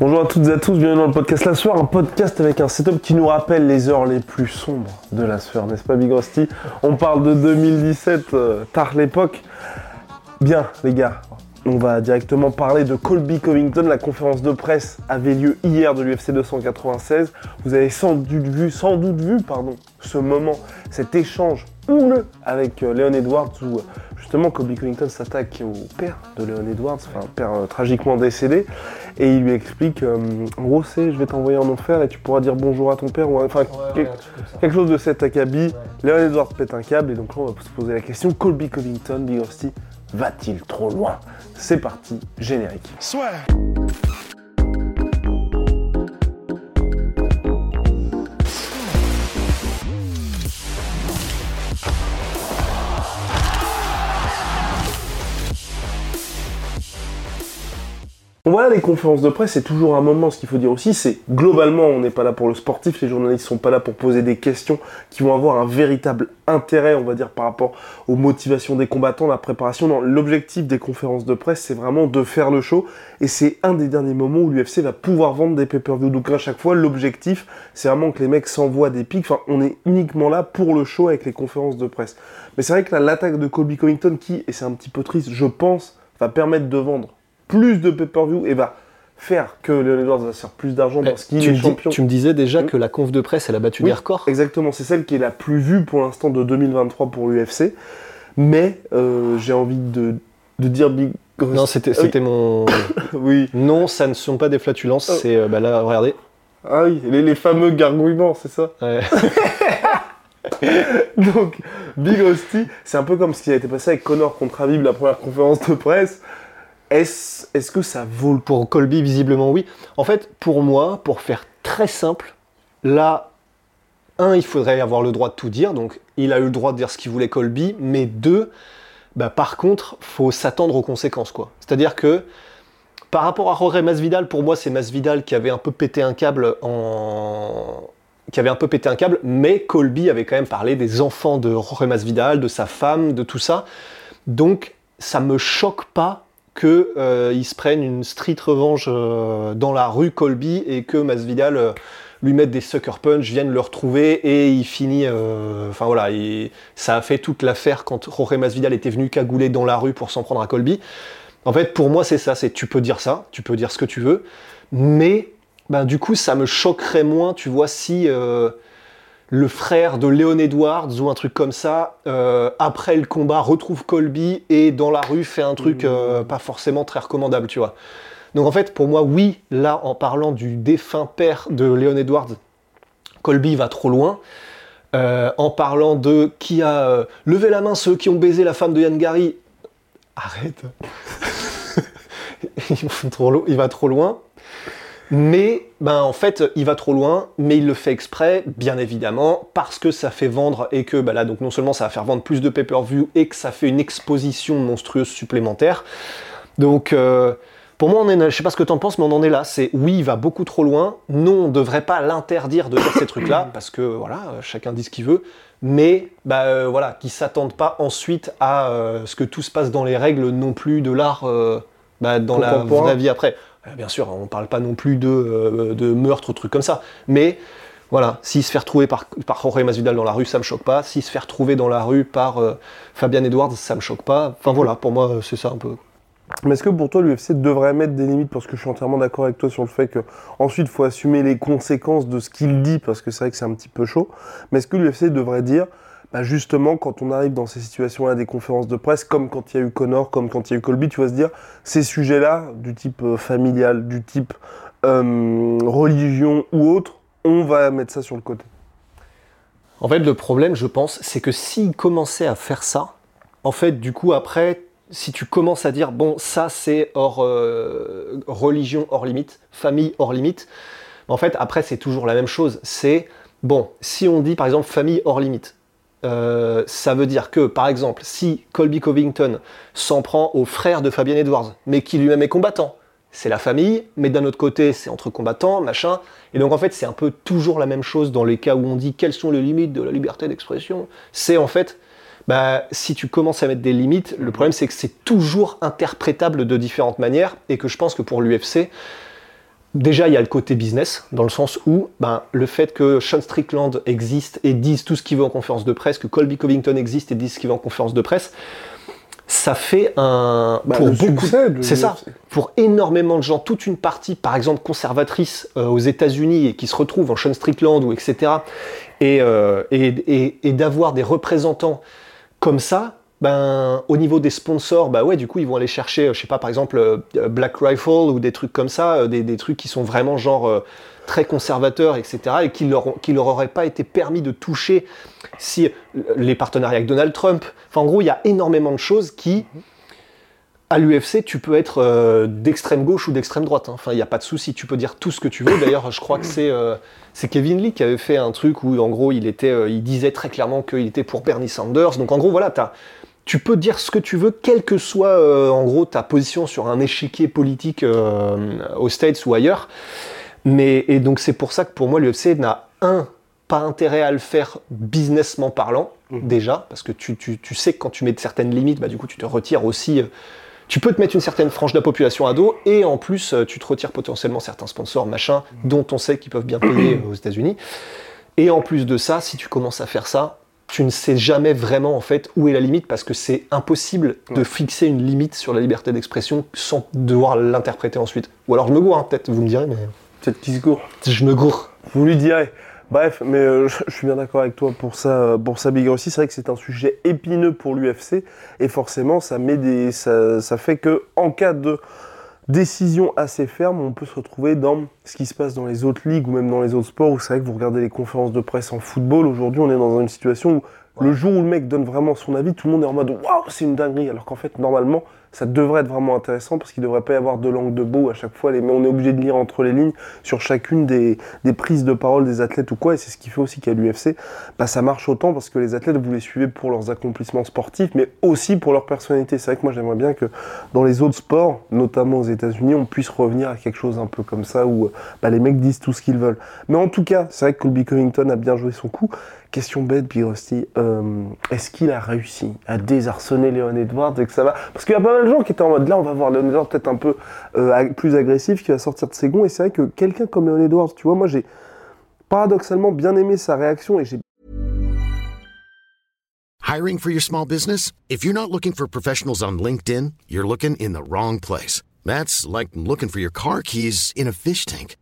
Bonjour à toutes et à tous, bienvenue dans le podcast La Sueur, un podcast avec un setup qui nous rappelle les heures les plus sombres de La Sueur, n'est-ce pas Big Rusty? On parle de 2017, euh, tard l'époque. Bien les gars, on va directement parler de Colby Covington. La conférence de presse avait lieu hier de l'UFC 296. Vous avez sans doute vu, sans doute vu, pardon, ce moment, cet échange houleux avec euh, Leon Edwards où euh, justement Colby Covington s'attaque au père de Leon Edwards, enfin un père euh, tragiquement décédé, et il lui explique, euh, en gros c'est je vais t'envoyer en enfer et tu pourras dire bonjour à ton père, ou enfin quel- quelque chose de cet acabit. Leon Edwards pète un câble et donc là on va se poser la question, Colby Covington, Big Rusty, va-t-il trop loin? C'est parti, générique. Voilà, les conférences de presse, c'est toujours un moment. Ce qu'il faut dire aussi, c'est globalement, on n'est pas là pour le sportif. Les journalistes sont pas là pour poser des questions qui vont avoir un véritable intérêt, on va dire, par rapport aux motivations des combattants, la préparation. Non, l'objectif des conférences de presse, c'est vraiment de faire le show. Et c'est un des derniers moments où l'UFC va pouvoir vendre des pay-per-view. Donc à chaque fois, l'objectif, c'est vraiment que les mecs s'envoient des pics. Enfin, on est uniquement là pour le show avec les conférences de presse. Mais c'est vrai que l'attaque de Colby Covington, qui, et c'est un petit peu triste, je pense, va permettre de vendre plus de pay-per-view et va faire que Leon Edwards va se faire plus d'argent parce qu'il tu, est champion. tu me disais déjà Oui. que la conf de presse, elle a battu Oui, des records. Exactement, c'est celle qui est la plus vue pour l'instant de 2023 pour l'UFC. Mais euh, j'ai envie de, de dire Big Non, c'était Ah oui. mon. Oui. Non, ça ne sont pas des flatulences, Oh. c'est. euh, bah là, regardez. Ah oui, les, les fameux gargouillements, c'est ça Ouais. Donc, Big Rusty, c'est un peu comme ce qui a été passé avec Connor contre Habib, la première conférence de presse. Est-ce que ça vaut Pour Colby, visiblement, oui. En fait, pour moi, pour faire très simple, là, un, il faudrait avoir le droit de tout dire. Donc, il a eu le droit de dire ce qu'il voulait Colby. Mais deux, bah, par contre, faut s'attendre aux conséquences, quoi. C'est-à-dire que, par rapport à Jorge Masvidal, pour moi, c'est Masvidal qui avait un peu pété un câble qui avait un peu pété un câble, mais Colby avait quand même parlé des enfants de Jorge Masvidal, de sa femme, de tout ça. Donc, ça me choque pas que euh, se prenne une street revanche euh, dans la rue Colby et que Masvidal euh, lui mette des sucker punch, vienne le retrouver et il finit. Enfin voilà, il- ça a fait toute l'affaire quand Jorge Masvidal était venu cagouler dans la rue pour s'en prendre à Colby. En fait, pour moi, c'est ça. C'est tu peux dire ça, tu peux dire ce que tu veux, mais ben, du coup, ça me choquerait moins, tu vois, si le frère de Léon Edwards ou un truc comme ça, euh, après le combat, retrouve Colby et dans la rue fait un truc euh, pas forcément très recommandable, tu vois. Donc en fait, pour moi, oui, là, en parlant du défunt père de Léon Edwards, Colby va trop loin. Euh, en parlant de qui a levé la main ceux qui ont baisé la femme de Yann Gary, arrête. Il va trop loin. Mais ben en fait, il va trop loin, mais il le fait exprès, bien évidemment, parce que ça fait vendre et que bah là donc non seulement ça va faire vendre plus de pay-per-view et que ça fait une exposition monstrueuse supplémentaire. Donc euh, pour moi, on est, là- je sais pas ce que tu en penses, mais on en est là. C'est oui, il va beaucoup trop loin. Non, on ne devrait pas l'interdire de faire ces trucs-là, parce que voilà, chacun dit ce qu'il veut. Mais bah, euh, voilà, qu'ils s'attendent pas ensuite à euh, ce que tout se passe dans les règles non plus de l'art euh, bah, dans la vie après. Euh, Bien sûr, on parle pas non plus de, euh, meurtre ou trucs comme ça. Mais voilà, s'il se fait retrouver par, Jorge Masvidal dans la rue, ça me choque pas. S'il se fait retrouver dans la rue par euh, Edwards, ça me choque pas. Enfin voilà, pour moi, c'est ça un peu. Mais est-ce que pour toi, l'UFC devrait mettre des limites? Parce que je suis entièrement d'accord avec toi sur le fait que ensuite il faut assumer les conséquences de ce qu'il dit, parce que c'est vrai que c'est un petit peu chaud. Mais est-ce que l'UFC devrait dire, bah justement, quand on arrive dans ces situations-là, des conférences de presse, comme quand il y a eu Connor, comme quand il y a eu Colby, tu vas se dire, ces sujets-là, du type euh, familial, du type euh, religion ou autre, on va mettre ça sur le côté. En fait, le problème, je pense, c'est que s'il commençait à faire ça, en fait, du coup, après, si tu commences à dire, bon, ça c'est hors euh, religion, hors limite, famille, hors limite, en fait, après, c'est toujours la même chose. C'est, bon, si on dit par exemple famille hors limite, euh, ça veut dire que, par exemple, si Colby Covington s'en prend au frère de Fabien Edwards, mais qui lui-même est combattant, c'est la famille, mais d'un autre côté, c'est entre combattants, machin. Et donc, en fait, c'est un peu toujours la même chose dans les cas où on dit quelles sont les limites de la liberté d'expression. C'est en fait, bah, si tu commences à mettre des limites, le problème, c'est que c'est toujours interprétable de différentes manières, et que je pense que pour l'UFC, Déjà, il y a le côté business, dans le sens où ben, le fait que Sean Strickland existe et dise tout ce qu'il veut en conférence de presse, que Colby Covington existe et dise ce qu'il veut en conférence de presse, ça fait un Bah, pour beaucoup c'est ça. pour énormément de gens toute une partie par exemple conservatrice euh, aux États-Unis et qui se retrouve en Sean Strickland ou etc et, euh, et, et- et d'avoir des représentants comme ça ben au niveau des sponsors bah ouais du coup ils vont aller chercher euh, je sais pas par exemple euh, Black Rifle ou des trucs comme ça euh, des, des trucs qui sont vraiment genre très conservateurs etc et qui leur qui leur auraient pas été permis de toucher si les partenariats avec Donald Trump enfin en gros il y a énormément de choses qui à l'UFC, tu peux être d'extrême gauche ou d'extrême droite. hein. Enfin, il n'y a pas de souci. Tu peux dire tout ce que tu veux. D'ailleurs, je crois que c'est Kevin Lee qui avait fait un truc où, en gros, il, était, il disait très clairement qu'il était pour Bernie Sanders. Donc, en gros, voilà, t'as- tu peux dire ce que tu veux, quelle que soit, euh, en gros, ta position sur un échiquier politique euh, aux States ou ailleurs. Mais, et donc, c'est pour ça que pour moi, l'UFC n'a, un, pas intérêt à le faire businessment parlant, déjà, parce que tu, tu- tu sais que quand tu mets de certaines limites, bah, du coup, tu te retires aussi. euh, tu peux te mettre une certaine frange de la population à dos et en plus tu te retires potentiellement certains sponsors, machin, dont on sait qu'ils peuvent bien payer aux États-Unis. Et en plus de ça, si tu commences à faire ça, tu ne sais jamais vraiment en fait où est la limite parce que c'est impossible de fixer une limite sur la liberté d'expression sans devoir l'interpréter ensuite. Ou alors je me gourre, hein, peut-être, vous me direz, mais Peut-être qu'il se court. je me gourre. Vous lui direz. Bref, mais euh, je, je suis bien d'accord avec toi pour ça, pour ça Big. C'est vrai que c'est un sujet épineux pour l'UFC et forcément, ça met des, ça, ça fait que en cas de décision assez ferme, on peut se retrouver dans ce qui se passe dans les autres ligues ou même dans les autres sports. Où c'est vrai que vous regardez les conférences de presse en football. Aujourd'hui, on est dans une situation où le jour où le mec donne vraiment son avis, tout le monde est en mode waouh, c'est une dinguerie. Alors qu'en fait, normalement, ça devrait être vraiment intéressant parce qu'il ne devrait pas y avoir de langue de beau à chaque fois. Mais on est obligé de lire entre les lignes sur chacune des, des prises de parole des athlètes ou quoi. Et c'est ce qui fait aussi qu'à l'UFC, bah, ça marche autant parce que les athlètes, vous les suivez pour leurs accomplissements sportifs, mais aussi pour leur personnalité. C'est vrai que moi, j'aimerais bien que dans les autres sports, notamment aux États-Unis, on puisse revenir à quelque chose un peu comme ça où euh, bah, les mecs disent tout ce qu'ils veulent. Mais en tout cas, c'est vrai que Colby Covington a bien joué son coup. Question bête, Big Rusty, euh, est-ce qu'il a réussi à désarçonner Léon Edwards et que ça va? Parce qu'il y a pas mal de gens qui étaient en mode là, on va voir Léon Edwards peut-être un peu euh, plus agressif, qui va sortir de ses gonds. Et c'est vrai que quelqu'un comme Léon Edwards, tu vois, moi j'ai paradoxalement bien aimé sa réaction et j'ai Hiring for your small business? If you're not looking for professionals on LinkedIn, you're looking in the wrong place. That's like looking for your car keys in a fish tank.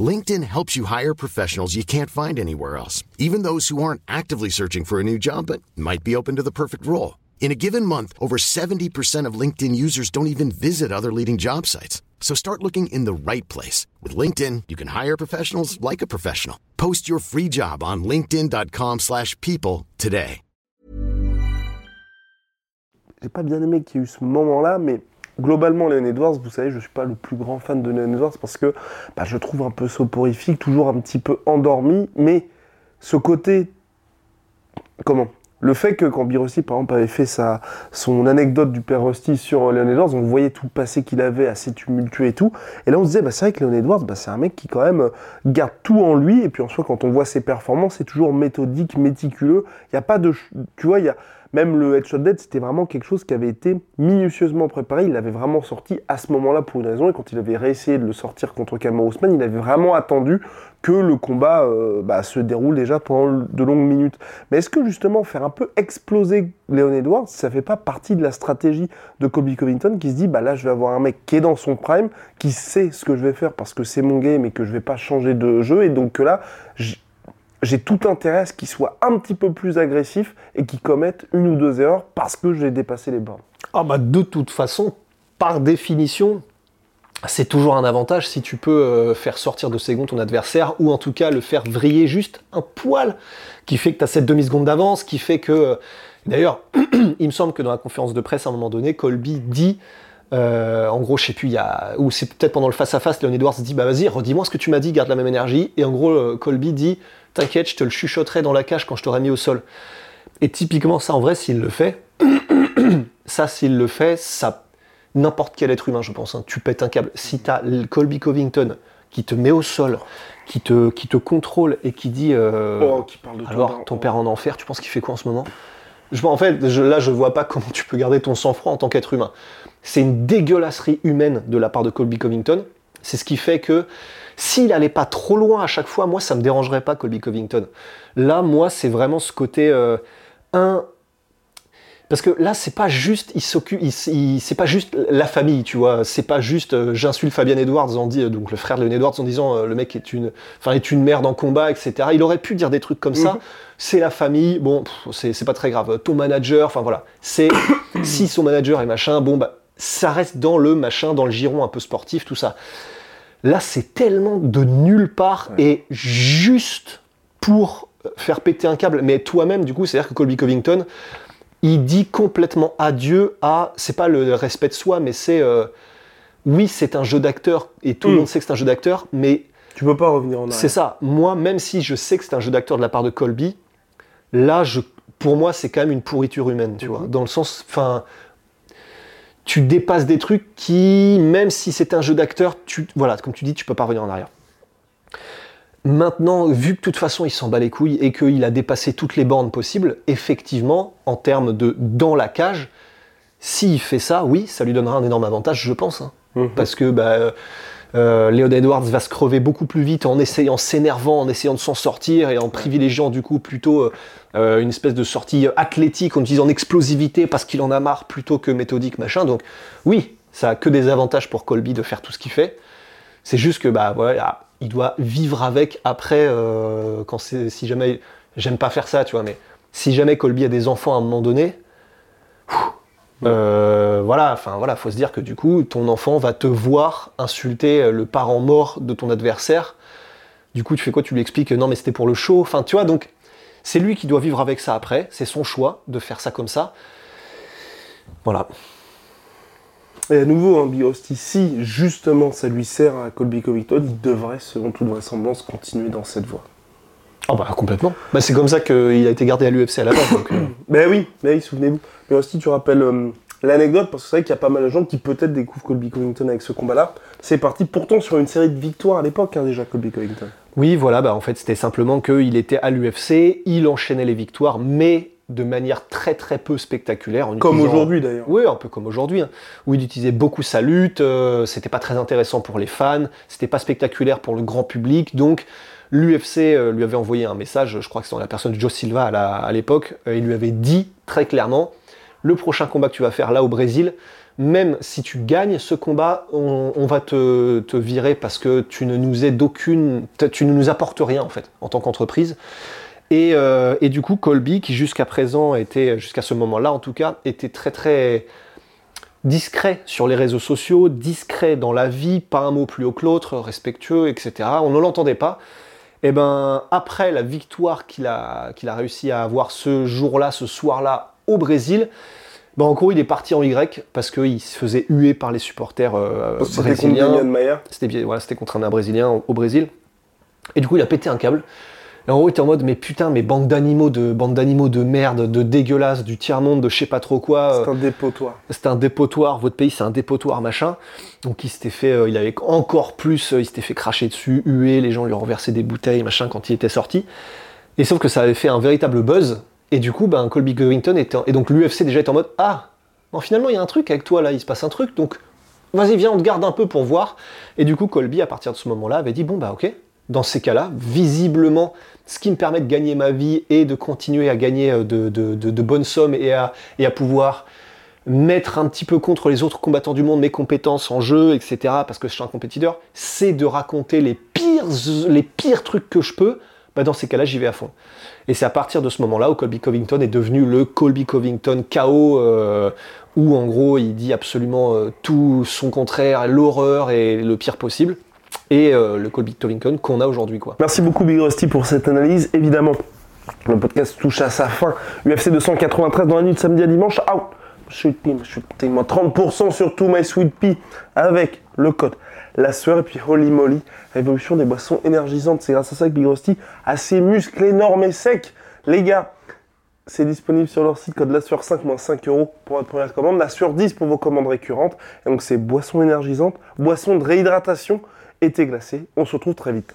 LinkedIn helps you hire professionals you can't find anywhere else, even those who aren't actively searching for a new job but might be open to the perfect role. In a given month, over 70% of LinkedIn users don't even visit other leading job sites. So start looking in the right place. With LinkedIn, you can hire professionals like a professional. Post your free job on linkedin.com/people slash people today. j'ai pas bien aimé qu'il y ait eu ce moment-là, mais globalement, Léon Edwards, vous savez, je suis pas le plus grand fan de Léon Edwards parce que bah, je trouve un peu soporifique, toujours un petit peu endormi, mais ce côté. Comment? Le fait que quand Birossi, par exemple, avait fait sa, son anecdote du père Rusty sur euh, Léon Edwards, on voyait tout le passé qu'il avait, assez tumultueux et tout. Et là, on se disait, bah, c'est vrai que Léon Edwards, bah, c'est un mec qui, quand même, euh, garde tout en lui. Et puis, en soi, quand on voit ses performances, c'est toujours méthodique, méticuleux. Il n'y a pas de. Tu vois, il y a. Même le Headshot Dead, c'était vraiment quelque chose qui avait été minutieusement préparé. Il l'avait vraiment sorti à ce moment-là pour une raison. Et quand il avait réessayé de le sortir contre Kamar Ousmane, il avait vraiment attendu que le combat euh, bah, se déroule déjà pendant de longues minutes. Mais est-ce que justement faire un peu exploser Léon Edwards, ça fait pas partie de la stratégie de Kobe Covington qui se dit bah là je vais avoir un mec qui est dans son prime, qui sait ce que je vais faire parce que c'est mon game et que je vais pas changer de jeu et donc que là j'ai tout intérêt à ce qu'il soit un petit peu plus agressif et qu'il commette une ou deux erreurs parce que j'ai dépassé les bornes. Ah bah de toute façon, par définition, c'est toujours un avantage si tu peux euh, faire sortir de ses gonds ton adversaire ou en tout cas le faire vriller juste un poil qui fait que tu as cette demi-seconde d'avance, qui fait que euh, D'ailleurs, il me semble que dans la conférence de presse, à un moment donné, Colby dit, euh, en gros, je sais plus, il y a, ou c'est peut-être pendant le face-à-face, Leon Edwards dit, bah vas-y, redis-moi ce que tu m'as dit, garde la même énergie. Et en gros, euh, Colby dit, t'inquiète, je te le chuchoterai dans la cage quand je t'aurai mis au sol. Et typiquement, ça en vrai, s'il le fait, ça, s'il le fait, ça, n'importe quel être humain, je pense, hein, tu pètes un câble. Si t'as Colby Covington qui te met au sol, qui te, qui te contrôle et qui dit, euh, Oh, qui parle de alors ton père en enfer, tu penses qu'il fait quoi en ce moment? Je, En fait, je- là, je vois pas comment tu peux garder ton sang-froid en tant qu'être humain. C'est une dégueulasserie humaine de la part de Colby Covington. C'est ce qui fait que s'il allait pas trop loin à chaque fois, moi, ça me dérangerait pas Colby Covington. Là, moi, c'est vraiment ce côté euh, un. Parce que là, c'est pas juste, il s'occupe, c'est pas juste la famille, tu vois. C'est pas juste, euh, j'insulte Fabian Edwards en dit, donc le frère de Leon Edwards en disant, euh, le mec est une, enfin est une merde en combat, etc. Il aurait pu dire des trucs comme ça. Mhm. C'est la famille, bon, c'est pas très grave. Ton manager, enfin voilà. C'est si son manager est machin, bon bah ça reste dans le machin, dans le giron un peu sportif, tout ça. Là, c'est tellement de nulle part et juste pour faire péter un câble. Mais toi-même, du coup, c'est-à-dire que Colby Covington, il dit complètement adieu à. C'est pas le respect de soi, mais c'est. euh, oui, c'est un jeu d'acteur et tout le Mm. monde sait que c'est un jeu d'acteur, mais Tu peux pas revenir en arrière. c'est ça. Moi, même si je sais que c'est un jeu d'acteur de la part de Colby, là, je, pour moi, c'est quand même une pourriture humaine, tu vois. Dans le sens, enfin, tu dépasses des trucs qui, même si c'est un jeu d'acteur, tu, voilà, comme tu dis, tu peux pas revenir en arrière. Maintenant, vu que de toute façon il s'en bat les couilles et qu'il a dépassé toutes les bornes possibles, effectivement, en termes de dans la cage, s'il fait ça, oui, ça lui donnera un énorme avantage, je pense. hein. Mhm. Parce que bah, euh, euh, Léon Edwards va se crever beaucoup plus vite en essayant, en s'énervant, en essayant de s'en sortir et en privilégiant du coup plutôt euh, euh, une espèce de sortie athlétique en utilisant explosivité parce qu'il en a marre plutôt que méthodique machin. Donc oui, ça a que des avantages pour Colby de faire tout ce qu'il fait. C'est juste que bah voilà, il doit vivre avec après euh, quand c'est si jamais j'aime pas faire ça, tu vois, mais si jamais Colby a des enfants à un moment donné, euh, voilà, enfin voilà, faut se dire que du coup, ton enfant va te voir insulter euh, le parent mort de ton adversaire. Du coup, tu fais quoi? Tu lui expliques que non, mais c'était pour le show. Enfin, tu vois, donc c'est lui qui doit vivre avec ça après. C'est son choix de faire ça comme ça. Voilà. Et à nouveau, hein, Big Rusty, si justement ça lui sert à Colby Covington, il devrait, selon toute vraisemblance, continuer dans cette voie. Ah bah complètement. Bah, c'est comme ça qu'il a été gardé à l'UFC à la base. donc, euh, Ben oui, mais oui, souvenez-vous. Mais aussi, tu rappelles euh, l'anecdote, parce que c'est vrai qu'il y a pas mal de gens qui peut-être découvrent Colby Covington avec ce combat-là. C'est parti pourtant sur une série de victoires à l'époque, hein, déjà, Colby Covington. Oui, voilà, bah en fait, c'était simplement qu'il était à l'UFC, il enchaînait les victoires, mais de manière très très peu spectaculaire. en Comme utilisant- aujourd'hui, d'ailleurs. Oui, un peu comme aujourd'hui, hein, où il utilisait beaucoup sa lutte, euh, c'était pas très intéressant pour les fans, c'était pas spectaculaire pour le grand public, donc l'UFC euh, lui avait envoyé un message, je crois que c'est dans la personne de Joe Silva à l'époque, euh, il lui avait dit très clairement, le prochain combat que tu vas faire là au Brésil, même si tu gagnes ce combat, on, va te, virer parce que tu ne nous aides d'aucune, tu ne nous apportes rien en fait en tant qu'entreprise. Et, euh, et du coup, Colby, qui jusqu'à présent était, jusqu'à ce moment-là en tout cas, était très très discret sur les réseaux sociaux, discret dans la vie, pas un mot plus haut que l'autre, respectueux, etc. On ne l'entendait pas. Et ben après la victoire qu'il a, qu'il a réussi à avoir ce jour-là, ce soir-là au Brésil, ben en gros il est parti en Y parce qu'il se faisait huer par les supporters euh, brésiliens. C'était voilà, contre un Brésilien au, Brésil. Et du coup, il a pété un câble. Et en gros, il était en mode, mais putain, mais bande d'animaux de, bande d'animaux de merde, de dégueulasse, du tiers-monde, de je sais pas trop quoi. C'est euh, un dépotoir. c'est un dépotoir, votre pays c'est un dépotoir machin. Donc il s'était fait, euh, il avait encore plus, il s'était fait cracher dessus, huer, les gens lui renversaient des bouteilles machin quand il était sorti. Et sauf que ça avait fait un véritable buzz. Et du coup, ben, Colby Covington était, et donc l'UFC déjà était en mode ah, finalement il y a un truc avec toi là, il se passe un truc, donc vas-y viens on te garde un peu pour voir. Et du coup Colby à partir de ce moment-là avait dit bon bah ok, dans ces cas-là, visiblement, ce qui me permet de gagner ma vie et de continuer à gagner euh, de, bonnes sommes et à, et à pouvoir mettre un petit peu contre les autres combattants du monde mes compétences en jeu, etc., parce que je suis un compétiteur, c'est de raconter les pires, les pires trucs que je peux, bah dans ces cas-là, j'y vais à fond. Et c'est à partir de ce moment-là où Colby Covington est devenu le Colby Covington KO, euh, où en gros il dit absolument euh, tout son contraire, l'horreur et le pire possible, et euh, le Colby Covington qu'on a aujourd'hui. quoi. Merci beaucoup, Big Rusty, pour cette analyse. Évidemment, Le podcast touche à sa fin. UFC 293 dans la nuit de samedi à dimanche. Out. Sweet Pea, Sweet Pea, 30% sur tout My Sweet Pea avec le code La Sueur et puis Holy Moly, révolution des boissons énergisantes. C'est grâce à ça que Big Rusty a ses muscles énormes et secs. Les gars, c'est disponible sur leur site, code La Sueur 5 moins 5 euros pour votre première commande, La Sueur 10 pour vos commandes récurrentes. Et donc c'est boissons énergisantes, boissons de réhydratation, été glacé. On se retrouve très vite.